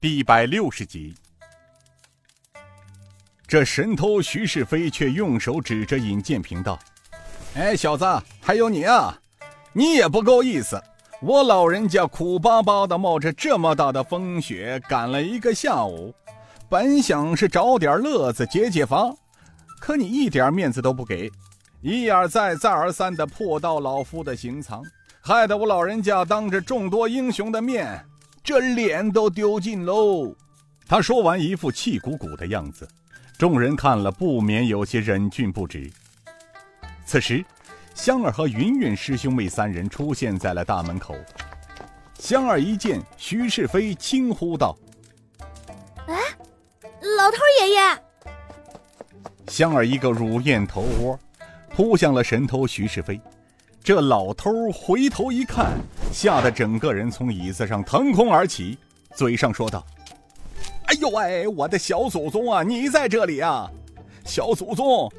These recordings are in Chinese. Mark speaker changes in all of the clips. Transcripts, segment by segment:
Speaker 1: 第一百六十集。这神偷徐世飞却用手指着尹建平道：“哎，小子，还有你啊！你也不够意思。我老人家苦巴巴的冒着这么大的风雪赶了一个下午，本想是找点乐子解解乏，可你一点面子都不给，一而再再而三的破盗老夫的行藏，害得我老人家当着众多英雄的面，这脸都丢尽喽。”他说完，一副气鼓鼓的样子。众人看了，不免有些忍俊不止。此时，香儿和云云师兄妹三人出现在了大门口。香儿一见徐世飞，轻呼道：“
Speaker 2: 哎，老头爷爷！”
Speaker 1: 香儿一个乳燕头窝，扑向了神偷徐世飞。这老头回头一看，吓得整个人从椅子上腾空而起，嘴上说道。哎呦喂，我的小祖宗啊，你在这里啊！小祖宗，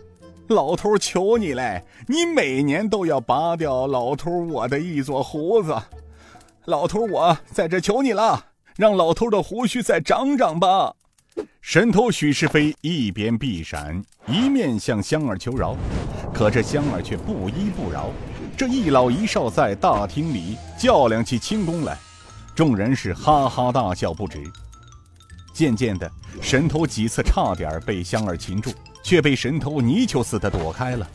Speaker 1: 老头求你嘞，你每年都要拔掉老头我的一撮胡子。老头，我在这求你了，让老头的胡须再长长吧。神偷许世飞一边避闪，一面向香儿求饶，可这香儿却不依不饶。这一老一少在大厅里较量起轻功来，众人是哈哈大笑不止。渐渐的，神偷几次差点被香儿擒住，却被神偷泥鳅似的躲开了。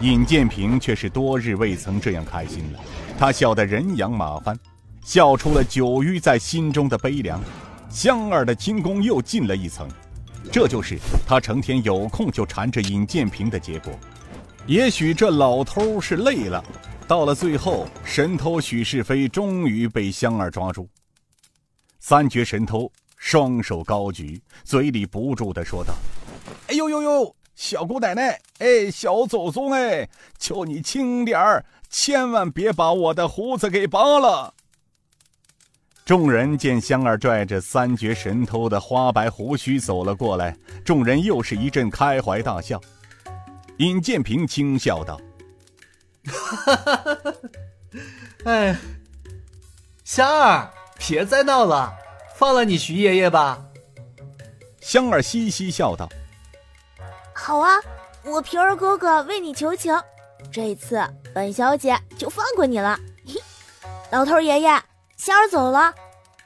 Speaker 1: 尹建平却是多日未曾这样开心了，他笑得人仰马翻，笑出了久郁在心中的悲凉。香儿的轻功又进了一层，这就是他成天有空就缠着尹建平的结果。也许这老头是累了，到了最后，神偷许世飞终于被香儿抓住。三绝神偷。双手高举，嘴里不住的说道：“哎呦呦呦，小姑奶奶，哎，小祖宗，哎，求你轻点儿，千万别把我的胡子给拔了。”众人见香儿拽着三绝神偷的花白胡须走了过来，众人又是一阵开怀大笑。尹建平轻笑道：“
Speaker 3: 哈哈哈哈哎，香儿，别再闹了。”放了你徐爷爷吧，
Speaker 1: 香儿嘻嘻笑道：“
Speaker 2: 好啊，我平儿哥哥为你求情，这次本小姐就放过你了。老头爷爷，香儿走了，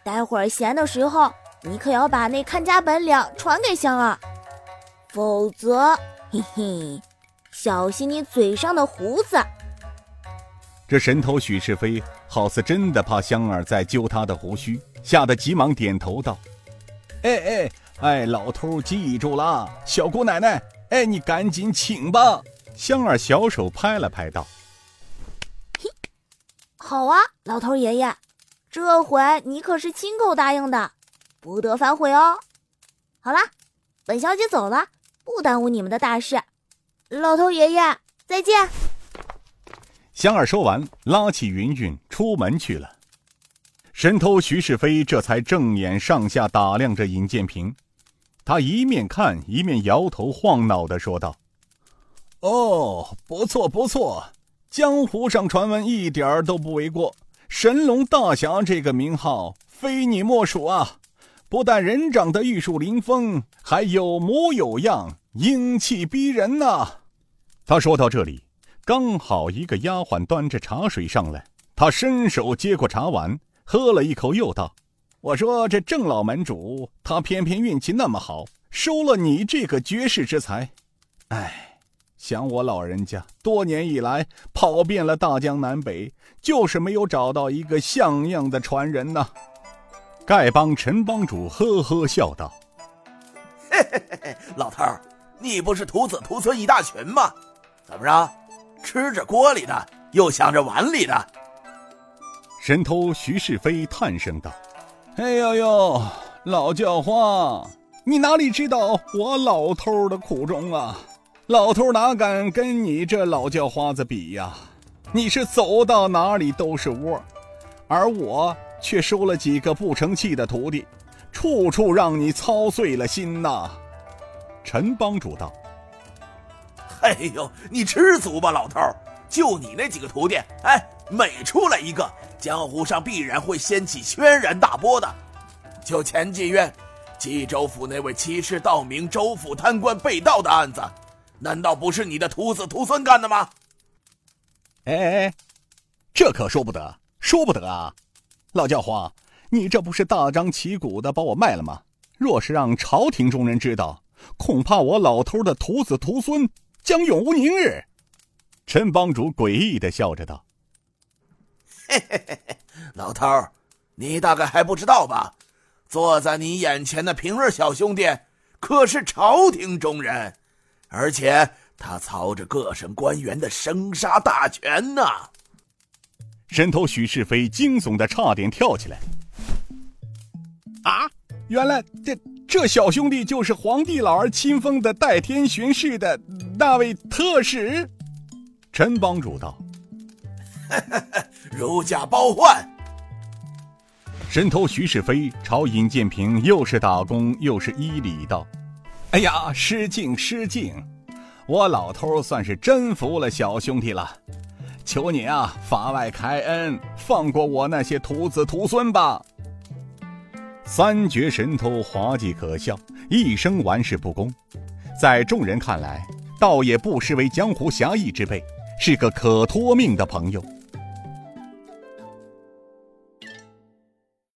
Speaker 2: 待会儿闲的时候，你可要把那看家本领传给香儿，否则，嘿嘿，小心你嘴上的胡子。”
Speaker 1: 这神头许世飞好似真的怕香儿在揪他的胡须。吓得急忙点头道：“哎哎哎，老头记住了，小姑奶奶，哎，你赶紧请吧。”香儿小手拍了拍道：“
Speaker 2: 嘿，好啊，老头爷爷，这回你可是亲口答应的，不得反悔哦。好啦，本小姐走了，不耽误你们的大事。老头爷爷，再见。”
Speaker 1: 香儿说完，拉起云云出门去了。神偷徐世飞这才正眼上下打量着尹建平，他一面看一面摇头晃脑的说道：“哦，不错不错，江湖上传闻一点儿都不为过。神龙大侠这个名号非你莫属啊！不但人长得玉树临风，还有模有样，英气逼人呐！”他说到这里，刚好一个丫鬟端着茶水上来，他伸手接过茶碗。喝了一口，又道：“我说这郑老门主，他偏偏运气那么好，收了你这个绝世之才。哎，想我老人家多年以来跑遍了大江南北，就是没有找到一个像样的传人呐。”丐帮陈帮主呵呵笑道：“
Speaker 4: 嘿嘿嘿嘿，老头儿，你不是徒子徒孙一大群吗？怎么着，吃着锅里的，又想着碗里的？”
Speaker 1: 神偷徐世飞叹声道：“哎呦呦，老叫花，你哪里知道我老头的苦衷啊？老头哪敢跟你这老叫花子比呀？你是走到哪里都是窝，而我却收了几个不成器的徒弟，处处让你操碎了心呐。”陈帮主道：“
Speaker 4: 哎呦，你知足吧，老头，就你那几个徒弟，哎，每出来一个。”江湖上必然会掀起轩然大波的，就前几月，冀州府那位欺世盗名、州府贪官被盗的案子，难道不是你的徒子徒孙干的吗？
Speaker 1: 哎哎，这可说不得，说不得啊！老教皇，你这不是大张旗鼓的把我卖了吗？若是让朝廷中人知道，恐怕我老头的徒子徒孙将永无宁日。陈帮主诡异的笑着道：“
Speaker 4: 嘿嘿嘿嘿，老头儿，你大概还不知道吧？坐在你眼前的平儿小兄弟可是朝廷中人，而且他操着各省官员的生杀大权呢。”
Speaker 1: 神头许世飞惊悚的差点跳起来。啊！原来这这小兄弟就是皇帝老儿亲封的代天巡视的那位特使。陈帮主道：“
Speaker 4: 如假包换。”
Speaker 1: 神偷徐世飞朝尹建平又是打工又是依礼道：“哎呀，失敬失敬，我老头算是真服了小兄弟了，求你啊，法外开恩，放过我那些徒子徒孙吧。”三绝神偷滑稽可笑，一生玩世不恭，在众人看来，倒也不失为江湖侠义之辈。是个可托命的朋友。